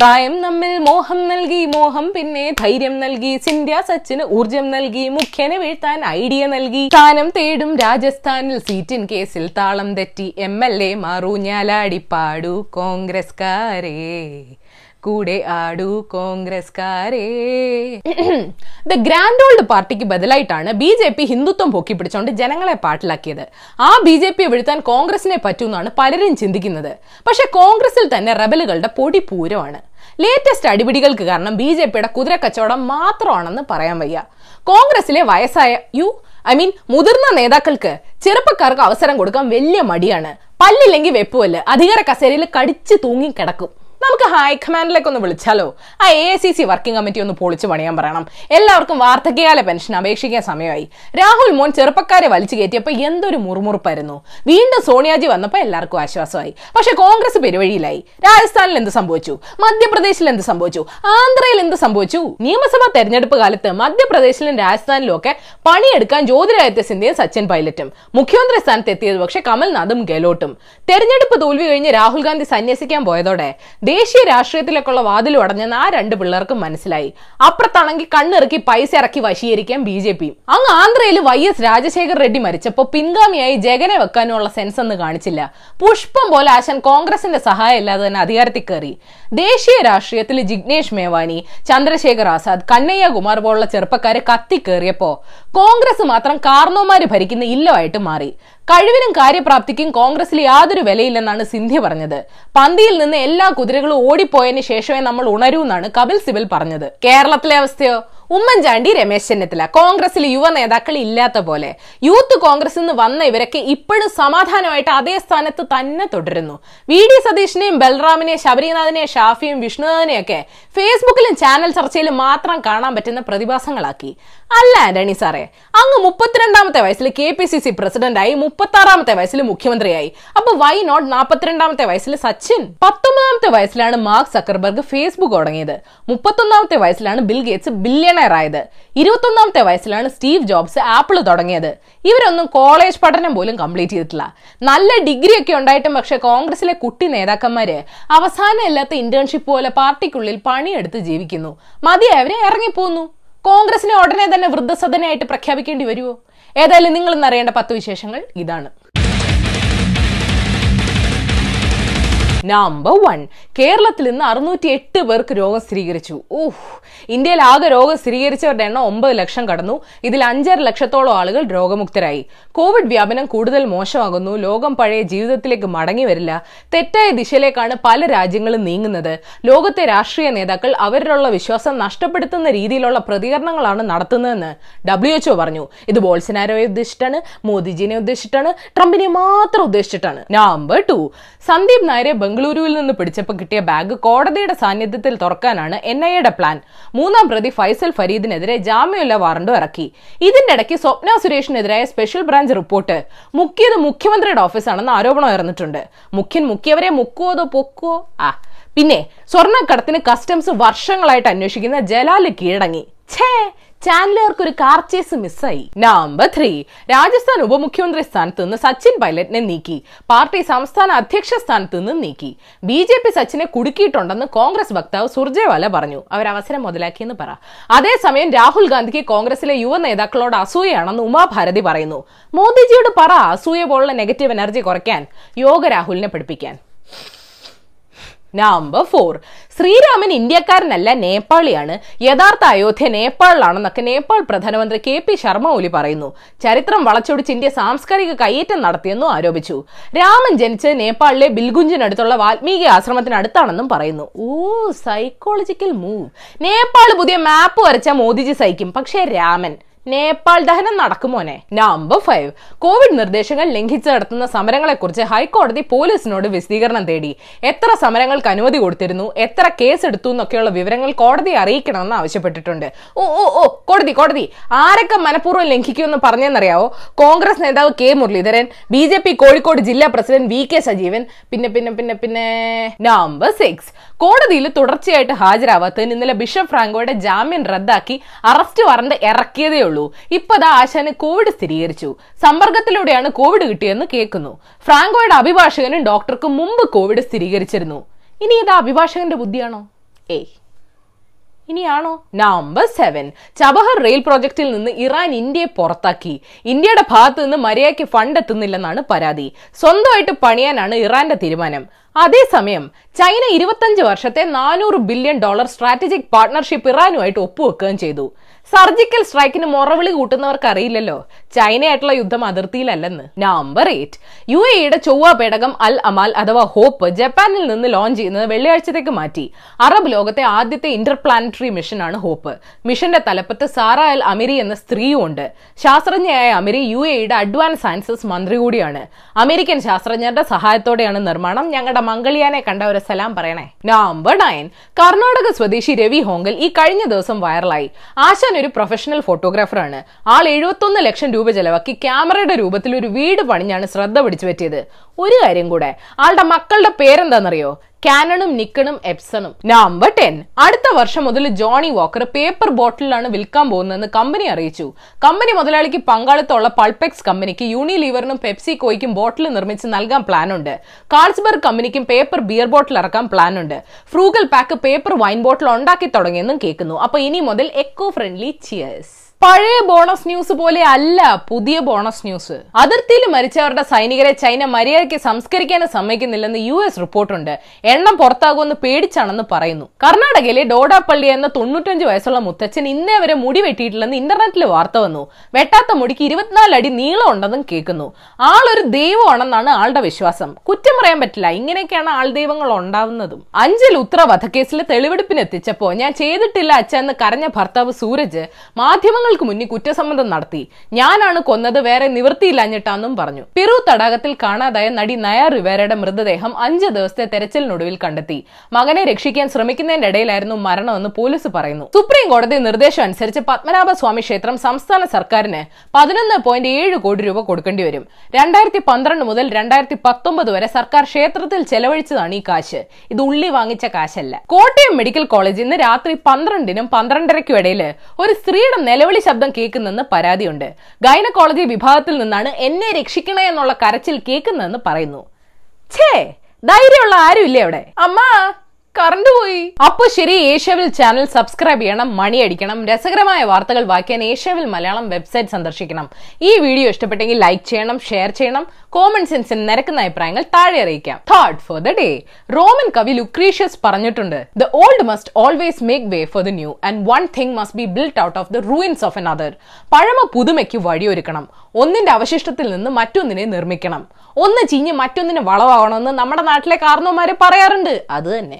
പ്രായം നമ്മിൽ മോഹം നൽകി മോഹം പിന്നെ ധൈര്യം നൽകി സിന്ധ്യ സച്ചിന് ഊർജം നൽകി മുഖ്യനെ വീഴ്ത്താൻ ഐഡിയ നൽകി. സ്ഥാനം തേടും രാജസ്ഥാനിൽ സീറ്റിൻ കേസിൽ താളം തെറ്റി എം എൽ എ മാറൂഞ്ഞാലാടി പാടൂ കോൺഗ്രസ്കാരേ. കൂടെ ആടു കോൺഗ്രസ്കാരേ. ദ ഗ്രാൻഡ് ഓൾഡ് പാർട്ടിക്ക് ബദലായിട്ടാണ് ബി ജെ പി ഹിന്ദുത്വം പൊക്കി പിടിച്ചോണ്ട് ജനങ്ങളെ പാട്ടിലാക്കിയത്. ആ ബി ജെ പിയെ വീഴ്ത്താൻ കോൺഗ്രസിനെ പറ്റൂന്നാണ് പലരും ചിന്തിക്കുന്നത്. പക്ഷെ കോൺഗ്രസിൽ തന്നെ റബലുകളുടെ പൊടി പൂരമാണ്. ലേറ്റസ്റ്റ് അടിപിടികൾക്ക് കാരണം ബി ജെ പിയുടെ കുതിര കച്ചവടം മാത്രമാണെന്ന് പറയാൻ വയ്യ. കോൺഗ്രസിലെ വയസ്സായ യു ഐ മീൻ മുതിർന്ന നേതാക്കൾക്ക് ചെറുപ്പക്കാർക്ക് അവസരം കൊടുക്കാൻ വലിയ മടിയാണ്. പല്ലില്ലെങ്കിൽ വെപ്പുമല്ല അധികാര കസേരയിൽ കടിച്ചു തൂങ്ങി കിടക്കും നമുക്ക് ഹൈക്കമാൻഡിലേക്ക് ഒന്ന് വിളിച്ചാലോ? ആ A C C working committee ഒന്ന് പൊളിച്ചു പണിയാൻ പറയണം. എല്ലാവർക്കും വാർദ്ധക്യകാല പെൻഷൻ അപേക്ഷിക്കാൻ സമയമായി. രാഹുൽ മോൻ ചെറുപ്പക്കാരെ വലിച്ചു കയറ്റിയപ്പോൾ എന്തൊരു മുറുമുറുപ്പായിരുന്നു. വീണ്ടും സോണിയാജി വന്നപ്പോൾ എല്ലാവർക്കും ആശ്വാസമായി. പക്ഷെ കോൺഗ്രസ് പെരുവഴിയിലായി. രാജസ്ഥാനിൽ എന്ത് സംഭവിച്ചു? മധ്യപ്രദേശിൽ എന്ത് സംഭവിച്ചു? ആന്ധ്രയിൽ എന്ത് സംഭവിച്ചു? നിയമസഭാ തെരഞ്ഞെടുപ്പ് കാലത്ത് മധ്യപ്രദേശിലും രാജസ്ഥാനിലും ഒക്കെ പണിയെടുക്കാൻ ജ്യോതിരാദിത്യ സിന്ധ്യയും സച്ചിൻ പൈലറ്റും. മുഖ്യമന്ത്രി സ്ഥാനത്ത് എത്തിയത് പക്ഷെ കമൽനാഥും ഗെലോട്ടും. തെരഞ്ഞെടുപ്പ് തോൽവി കഴിഞ്ഞ് രാഹുൽ ഗാന്ധി സന്യസിക്കാൻ പോയതോടെ ദേശീയ രാഷ്ട്രീയത്തിലേക്കുള്ള വാതിലും അടഞ്ഞെന്ന് ആ രണ്ട് പിള്ളേർക്കും മനസ്സിലായി. അപ്പുറത്താണെങ്കിൽ കണ്ണിറക്കി പൈസ ഇറക്കി വശീകരിക്കാൻ ബി ജെ പിയും അങ്ങ് ആന്ധ്രയിൽ വൈ എസ് രാജശേഖർ റെഡ്ഡി മരിച്ചപ്പോൾ പിൻഗാമിയായി ജഗനെ വെക്കാനുള്ള സെൻസ് ഒന്നും കാണിച്ചില്ല. പുഷ്പം പോലെ ആശൻ കോൺഗ്രസിന്റെ സഹായം ഇല്ലാതെ തന്നെ അധികാരത്തിൽ കയറി. ദേശീയ രാഷ്ട്രീയത്തിൽ ജിഗ്നേഷ് മേവാനി ചന്ദ്രശേഖർ ആസാദ് കന്നയ്യ കുമാർ പോലുള്ള ചെറുപ്പക്കാരെ കത്തിക്കേറിയപ്പോ കോൺഗ്രസ് മാത്രം കാർണോമാര് ഭരിക്കുന്ന ഇല്ലമായിട്ട് മാറി. കഴിവിനും കാര്യപ്രാപ്തിക്കും കോൺഗ്രസിൽ യാതൊരു വിലയില്ലെന്നാണ് സിന്ധ്യ പറഞ്ഞത്. പന്തിയിൽ നിന്ന് എല്ലാ കുതിരകളും ഓടിപ്പോയതിനു ശേഷമേ നമ്മൾ ഉണരൂ എന്നാണ് കപിൽ സിബൽ പറഞ്ഞത്. കേരളത്തിലെ അവസ്ഥയോ? ഉമ്മൻചാണ്ടി രമേശ് ചെന്നിത്തല. കോൺഗ്രസിൽ യുവ നേതാക്കൾ ഇല്ലാത്ത പോലെ. യൂത്ത് കോൺഗ്രസിൽ നിന്ന് വന്ന ഇവരൊക്കെ ഇപ്പോഴും സമാധാനമായിട്ട് അതേ സ്ഥാനത്ത് തന്നെ തുടരുന്നു. വി ഡി സതീഷിനെയും ബൽറാമിനെയും ശബരിനാഥിനെയും ഷാഫിയും വിഷ്ണുനാഥിനെയൊക്കെ ഫേസ്ബുക്കിലും ചാനൽ ചർച്ചയിലും മാത്രം കാണാൻ പറ്റുന്ന പ്രതിഭാസങ്ങളാക്കി. അല്ല ആന്റണി സാറേ അങ്ങ് മുപ്പത്തിരണ്ടാമത്തെ വയസ്സിൽ കെ പി സി സി പ്രസിഡന്റായി മുപ്പത്തി ആറാമത്തെ വയസ്സിൽ മുഖ്യമന്ത്രിയായി. അപ്പൊ വൈ നോട്ട് നാൽപ്പത്തിരണ്ടാമത്തെ വയസ്സിൽ സച്ചിൻ? പത്തൊമ്പതാമത്തെ വയസ്സിലാണ് മാർക്ക് സക്കർബർഗ് ഫേസ്ബുക്ക് തുടങ്ങിയത്. മുപ്പത്തൊന്നാമത്തെ വയസ്സിലാണ് ബിൽ ഗേറ്റ്സ് ബില്യണയർ ആയത് ഇരുപത്തൊന്നാമത്തെ വയസ്സിലാണ് സ്റ്റീവ് ജോബ്സ് ആപ്പിൾ തുടങ്ങിയത്. ഇവരൊന്നും കോളേജ് പഠനം പോലും കംപ്ലീറ്റ് ചെയ്തിട്ടില്ല. നല്ല ഡിഗ്രി ഒക്കെ ഉണ്ടായിട്ടും പക്ഷെ കോൺഗ്രസിലെ കുട്ടി നേതാക്കന്മാര് അവസാനം ഇല്ലാത്ത ഇന്റേൺഷിപ്പ് പോലെ പാർട്ടിക്കുള്ളിൽ പണിയെടുത്ത് ജീവിക്കുന്നു. മതിയായവരെ ഇറങ്ങിപ്പോന്നു. കോൺഗ്രസിനെ ഉടനെ തന്നെ വൃദ്ധസദനായിട്ട് പ്രഖ്യാപിക്കേണ്ടി വരുമോ ഏതായാലും നിങ്ങൾ ഇന്ന് അറിയേണ്ട പത്ത് വിശേഷങ്ങൾ ഇതാണ്. നമ്പർ വൺ കേരളത്തിൽ നിന്ന് അറുന്നൂറ്റി എട്ട് പേർക്ക് രോഗം സ്ഥിരീകരിച്ചു. ഊഹ് ഇന്ത്യയിൽ ആകെ രോഗം സ്ഥിരീകരിച്ചവരുടെ എണ്ണം ഒമ്പത് ലക്ഷം കടന്നു. ഇതിൽ അഞ്ചര ലക്ഷത്തോളം ആളുകൾ രോഗമുക്തരായി. കോവിഡ് വ്യാപനം കൂടുതൽ മോശമാകുന്നു. ലോകം പഴയ ജീവിതത്തിലേക്ക് മടങ്ങി വരില്ല. തെറ്റായ ദിശയിലേക്കാണ് പല രാജ്യങ്ങളും നീങ്ങുന്നത്. ലോകത്തെ രാഷ്ട്രീയ നേതാക്കൾ അവരിലുള്ള വിശ്വാസം നഷ്ടപ്പെടുത്തുന്ന രീതിയിലുള്ള പ്രതികരണങ്ങളാണ് നടത്തുന്നതെന്ന് ഡബ്ല്യു എച്ച്ഒ പറഞ്ഞു. ഇത് ബോൾസനാരോയെ ഉദ്ദേശിച്ചിട്ടാണ് മോദിജിനെ ഉദ്ദേശിച്ചിട്ടാണ് ട്രംപിനെ മാത്രം ഉദ്ദേശിച്ചിട്ടാണ്. നമ്പർ ടു സന്ദീപ് നായരെ ബംഗളൂരുവിൽ നിന്ന് പിടിച്ചപ്പോൾ കിട്ടിയ ബാഗ് കോടതിയുടെ സാന്നിധ്യത്തിൽ തുറക്കാനാണ് എൻ ഐ എയുടെ പ്ലാൻ മൂന്നാം പ്രതി ഫൈസൽ ഫരീദിനെതിരെ ജാമ്യമില്ല വാറണ്ടും ഇറക്കി. ഇതിന്റെ ഇടയ്ക്ക് സ്വപ്ന സുരേഷിനെതിരായ സ്പെഷ്യൽ ബ്രാഞ്ച് റിപ്പോർട്ട് മുക്കിയത് മുഖ്യമന്ത്രിയുടെ ഓഫീസാണെന്ന് ആരോപണം ഉയർന്നിട്ടുണ്ട്. മുഖ്യൻ മുക്കിയവരെ മുക്കുവോ അതോ പൊക്കുവോ? ആ. പിന്നെ സ്വർണക്കടത്തിന് കസ്റ്റംസ് വർഷങ്ങളായിട്ട് അന്വേഷിക്കുന്ന ജലാൽ കീഴടങ്ങി. ഛേ ചാൻഡലർക്ക് ഒരു കാർ ചേസ് മിസ്സായി. നമ്പർ ത്രീ രാജസ്ഥാൻ ഉപമുഖ്യമന്ത്രി സ്ഥാനത്ത് നിന്ന് സച്ചിൻ പൈലറ്റിനെ നീക്കി. പാർട്ടി സംസ്ഥാന അധ്യക്ഷ സ്ഥാനത്ത് നിന്ന് നീക്കി. ബി ജെ പി സച്ചിനെ കുടുക്കിയിട്ടുണ്ടെന്ന് കോൺഗ്രസ് വക്താവ് സുർജേവാല പറഞ്ഞു. അവർ അവസരം മുതലാക്കിയെന്ന് പറ. അതേസമയം രാഹുൽ ഗാന്ധിക്ക് കോൺഗ്രസിലെ യുവ നേതാക്കളോട് അസൂയയാണെന്ന് ഉമാഭാരതി പറയുന്നു. മോദിജിയോട് പറ അസൂയ പോലുള്ള നെഗറ്റീവ് എനർജി കുറയ്ക്കാൻ. യോഗ രാഹുലിനെ പഠിപ്പിക്കാൻ. നമ്പർ ഫോർ ശ്രീരാമൻ ഇന്ത്യക്കാരനല്ല നേപ്പാളിയാണ്. യഥാർത്ഥ അയോധ്യ നേപ്പാളിലാണെന്നൊക്കെ നേപ്പാൾ പ്രധാനമന്ത്രി കെ പി ശർമ്മ ഒലി പറയുന്നു. ചരിത്രം വളച്ചൊടിച്ച് ഇന്ത്യ സാംസ്കാരിക കയ്യേറ്റം നടത്തിയെന്നും ആരോപിച്ചു. രാമൻ ജനിച്ച് നേപ്പാളിലെ ബിൽഗുഞ്ചിനടുത്തുള്ള വാൽമീകി ആശ്രമത്തിനടുത്താണെന്നും പറയുന്നു. ഓ സൈക്കോളജിക്കൽ മൂവ് നേപ്പാൾ പുതിയ മാപ്പ് വരച്ച മോദിജി സഹിക്കും. പക്ഷേ രാമൻ നേപ്പാൾ ദഹനം നടക്കുമോനെ നമ്പർ ഫൈവ് കോവിഡ് നിർദ്ദേശങ്ങൾ ലംഘിച്ച് നടത്തുന്ന സമരങ്ങളെ കുറിച്ച് ഹൈക്കോടതി പോലീസിനോട് വിശദീകരണം തേടി. എത്ര സമരങ്ങൾക്ക് അനുമതി കൊടുത്തിരുന്നു? എത്ര കേസ് എടുത്തു എന്നൊക്കെയുള്ള വിവരങ്ങൾ കോടതിയെ അറിയിക്കണമെന്ന് ആവശ്യപ്പെട്ടിട്ടുണ്ട്. ഓ ഓ ഓ കോടതി കോടതി. ആരൊക്കെ മനഃപൂർവം ലംഘിക്കുമെന്ന് പറഞ്ഞെന്നറിയാവോ? കോൺഗ്രസ് നേതാവ് K Muraleedharan B J P Kozhikode ജില്ലാ പ്രസിഡന്റ് വി കെ സജീവൻ പിന്നെ പിന്നെ പിന്നെ പിന്നെ നമ്പർ സിക്സ് കോടതിയിൽ തുടർച്ചയായിട്ട് ഹാജരാവാത്തതിന് ഇന്നലെ ബിഷപ്പ് ഫ്രാങ്കോയുടെ ജാമ്യം റദ്ദാക്കി അറസ്റ്റ് വാറണ്ട് ഇറക്കിയതേ ഉള്ളൂ ഇപ്പതാ ആശാന് കോവിഡ് സ്ഥിരീകരിച്ചു. സമ്പർക്കത്തിലൂടെയാണ് കോവിഡ് കിട്ടിയെന്ന് കേൾക്കുന്നു. ഫ്രാങ്കോയുടെ അഭിഭാഷകനും ഡോക്ടർക്കും മുമ്പ് കോവിഡ് സ്ഥിരീകരിച്ചിരുന്നു. ഇനി ഇത് അഭിഭാഷകന്റെ ബുദ്ധിയാണോ? ഏയ്. ഇനിയാണോ? നമ്പർ സെവൻ ചബഹർ റെയിൽ പ്രോജക്റ്റിൽ നിന്ന് ഇറാൻ ഇന്ത്യയെ പുറത്താക്കി. ഇന്ത്യയുടെ ഭാഗത്ത് നിന്ന് മര്യാദയ്ക്ക് ഫണ്ട് എത്തുന്നില്ലെന്നാണ് പരാതി. സ്വന്തമായിട്ട് പണിയാനാണ് ഇറാന്റെ തീരുമാനം. അതേസമയം ചൈന ഇരുപത്തഞ്ച് വർഷത്തെ നാനൂറ് ബില്യൺ ഡോളർ സ്ട്രാറ്റജിക് പാർട്ണർഷിപ്പ് ഇറാനുമായിട്ട് ഒപ്പുവെക്കുകയും ചെയ്തു. സർജിക്കൽ സ്ട്രൈക്കിന് മുറവിളി കൂട്ടുന്നവർക്ക് അറിയില്ലല്ലോ ചൈനയായിട്ടുള്ള യുദ്ധം അതിർത്തിയിലല്ലെന്ന്. നമ്പർ എയ്റ്റ് യു യുടെ ചൊവ്വ പേടകം അൽ അമാൽ അഥവാ ഹോപ്പ് ജപ്പാനിൽ നിന്ന് ലോഞ്ച് ചെയ്യുന്നത് വെള്ളിയാഴ്ചത്തേക്ക് മാറ്റി. അറബ് ലോകത്തെ ആദ്യത്തെ ഇന്റർപ്ലാനറ്ററി മിഷനാണ് ഹോപ്പ്. മിഷന്റെ തലപ്പത്ത് സാറ അൽ അമിരി എന്ന സ്ത്രീയും ഉണ്ട്. ശാസ്ത്രജ്ഞയായ അമിരി യു എയുടെ അഡ്വാൻസ് സയൻസസ് മന്ത്രി കൂടിയാണ്. അമേരിക്കൻ ശാസ്ത്രജ്ഞരുടെ സഹായത്തോടെയാണ് നിർമ്മാണം ഞങ്ങളുടെ മംഗളിയാനെ കണ്ട ഒരു സലാം പറയണേ. നമ്പർ നയൻ കർണാടക സ്വദേശി രവി ഹോങ്കൽ ഈ കഴിഞ്ഞ ദിവസം വൈറലായി ആശാൻ ഒരു പ്രൊഫഷണൽ ഫോട്ടോഗ്രാഫറാണ് ആൾ എഴുപത്തൊന്ന് ലക്ഷം രൂപ ചെലവാക്കി ക്യാമറയുടെ രൂപത്തിൽ ഒരു വീട് പണിഞ്ഞാണ് ശ്രദ്ധ പിടിച്ചു പറ്റിയത് ഒരു കാര്യം കൂടെ ആളുടെ മക്കളുടെ പേരെന്താണെന്നറിയോ? കാനണും നിക്കണും എപ്സണും നമ്പർ ടെൻ അടുത്ത വർഷം മുതൽ ജോണി വാക്കർ പേപ്പർ ബോട്ടിലാണ് വിൽക്കാൻ പോകുന്നതെന്ന് കമ്പനി അറിയിച്ചു. കമ്പനി മുതലാളിക്ക് പങ്കാളിത്തമുള്ള പൾപെക്സ് കമ്പനിക്ക് യൂണിലീവറിനും പെപ്സിക്കോയ്ക്കും ബോട്ടിൽ നിർമ്മിച്ച് നൽകാൻ പ്ലാൻ ഉണ്ട് കാൾസ്ബർഗ് കമ്പനിക്കും പേപ്പർ ബിയർ ബോട്ടിൽ ഇറക്കാൻ പ്ലാൻ ഉണ്ട് frugal pack paper wine bottle ഉണ്ടാക്കി തുടങ്ങിയെന്നും കേൾക്കുന്നു. അപ്പൊ ഇനി മുതൽ എക്കോ ഫ്രണ്ട്ലി ചിയേഴ്സ് പഴയ ബോണസ് ന്യൂസ് പോലെ അല്ല പുതിയ ബോണസ് ന്യൂസ്. അതിർത്തിയിൽ മരിച്ചവരുടെ സൈനികരെ ചൈന മര്യാദയ്ക്ക് സംസ്കരിക്കാൻ സമ്മതിക്കുന്നില്ലെന്ന് യു എസ് റിപ്പോർട്ടുണ്ട്. എണ്ണം പുറത്താകുമെന്ന് പേടിച്ചാണെന്ന് പറയുന്നു. കർണാടകയിലെ ഡോഡാപ്പള്ളി എന്ന തൊണ്ണൂറ്റഞ്ച് വയസ്സുള്ള മുത്തച്ഛൻ ഇന്നേ വരെ മുടി വെട്ടിയിട്ടില്ലെന്ന് ഇന്റർനെറ്റിൽ വാർത്ത വന്നു. വെട്ടാത്ത മുടിക്ക് ഇരുപത്തിനാല് അടി നീളം ഉണ്ടെന്നും കേൾക്കുന്നു. ആളൊരു ദൈവമാണെന്നാണ് ആളുടെ വിശ്വാസം. കുറ്റം പറയാൻ പറ്റില്ല. ഇങ്ങനെയൊക്കെയാണ് ആൾ ദൈവങ്ങൾ ഉണ്ടാവുന്നതും. അഞ്ചിൽ ഉത്തര തെളിവെടുപ്പിനെത്തിച്ചപ്പോ തെളിവെടുപ്പിന് ഞാൻ ചെയ്തിട്ടില്ല അച്ഛ എന്ന് കരഞ്ഞ ഭർത്താവ് സൂരജ് മാധ്യമങ്ങൾ മാസങ്ങൾക്ക് മുന്നിൽ കുറ്റസമ്മതം നടത്തി. ഞാനാണ് കൊന്നത് വേറെ നിവൃത്തിയില്ലാഞ്ഞിട്ടാന്നും പറഞ്ഞു. പിറു തടാകത്തിൽ കാണാതായ നടി നയ റിവേരയുടെ മൃതദേഹം അഞ്ച് ദിവസത്തെ തെരച്ചിലിനൊടുവിൽ കണ്ടെത്തി. മകനെ രക്ഷിക്കാൻ ശ്രമിക്കുന്നതിന്റെ ഇടയിലായിരുന്നു മരണമെന്ന് പോലീസ് പറയുന്നു. സുപ്രീം കോടതി നിർദ്ദേശം അനുസരിച്ച് പത്മനാഭ സ്വാമി ക്ഷേത്രം സംസ്ഥാന സർക്കാരിന് പതിനൊന്ന് പോയിന്റ് ഏഴ് കോടി രൂപ കൊടുക്കേണ്ടി വരും. രണ്ടായിരത്തി പന്ത്രണ്ട് മുതൽ രണ്ടായിരത്തി പത്തൊമ്പത് വരെ സർക്കാർ ക്ഷേത്രത്തിൽ ചെലവഴിച്ചതാണ് ഈ കാശ്. ഇത് ഉള്ളി വാങ്ങിച്ച കാശല്ല. കോട്ടയം മെഡിക്കൽ കോളേജിൽ ഇന്ന് രാത്രി പന്ത്രണ്ടിനും പന്ത്രണ്ടരയ്ക്കും ഇടയിൽ ഒരു സ്ത്രീയുടെ നിലവിളി ശബ്ദം കേൾക്കുന്നെന്ന് പരാതിയുണ്ട്. ഗൈനക്കോളജി വിഭാഗത്തിൽ നിന്നാണ് എന്നെ രക്ഷിക്കണേ എന്നുള്ള കരച്ചിൽ കേൾക്കുന്നതെന്ന് പറയുന്നു. ഛേ ധൈര്യമുള്ള ആരുമില്ലേ അവിടെ? അമ്മ! കറണ്ട് പോയി. അപ്പൊ ശരി ഏഷ്യാവിൽ ചാനൽ സബ്സ്ക്രൈബ് ചെയ്യണം മണി അടിക്കണം രസകരമായ വാർത്തകൾ വായിക്കാൻ ഏഷ്യാവിൽ മലയാളം വെബ്സൈറ്റ് സന്ദർശിക്കണം. ഈ വീഡിയോ ഇഷ്ടപ്പെട്ടെങ്കിൽ ലൈക്ക് ചെയ്യണം ഷെയർ ചെയ്യണം കോമൺ സെൻസിൽ നിരക്കുന്ന അഭിപ്രായങ്ങൾ താഴെ അറിയിക്കാം. Third for the day Roman കവി ലുക്രീഷ്യസ് പറഞ്ഞിട്ടുണ്ട് the old must always make way for the new and one thing must be built out of the ruins of another പഴമ പുതുമയ്ക്ക് വഴിയൊരുക്കണം ഒന്നിന്റെ അവശിഷ്ടത്തിൽ നിന്ന് മറ്റൊന്നിനെ നിർമ്മിക്കണം. ഒന്ന് ചീഞ്ഞ് മറ്റൊന്നിന് വളവാകണമെന്ന് നമ്മുടെ നാട്ടിലെ കാരണവന്മാര് പറയാറുണ്ട്. അത് തന്നെ.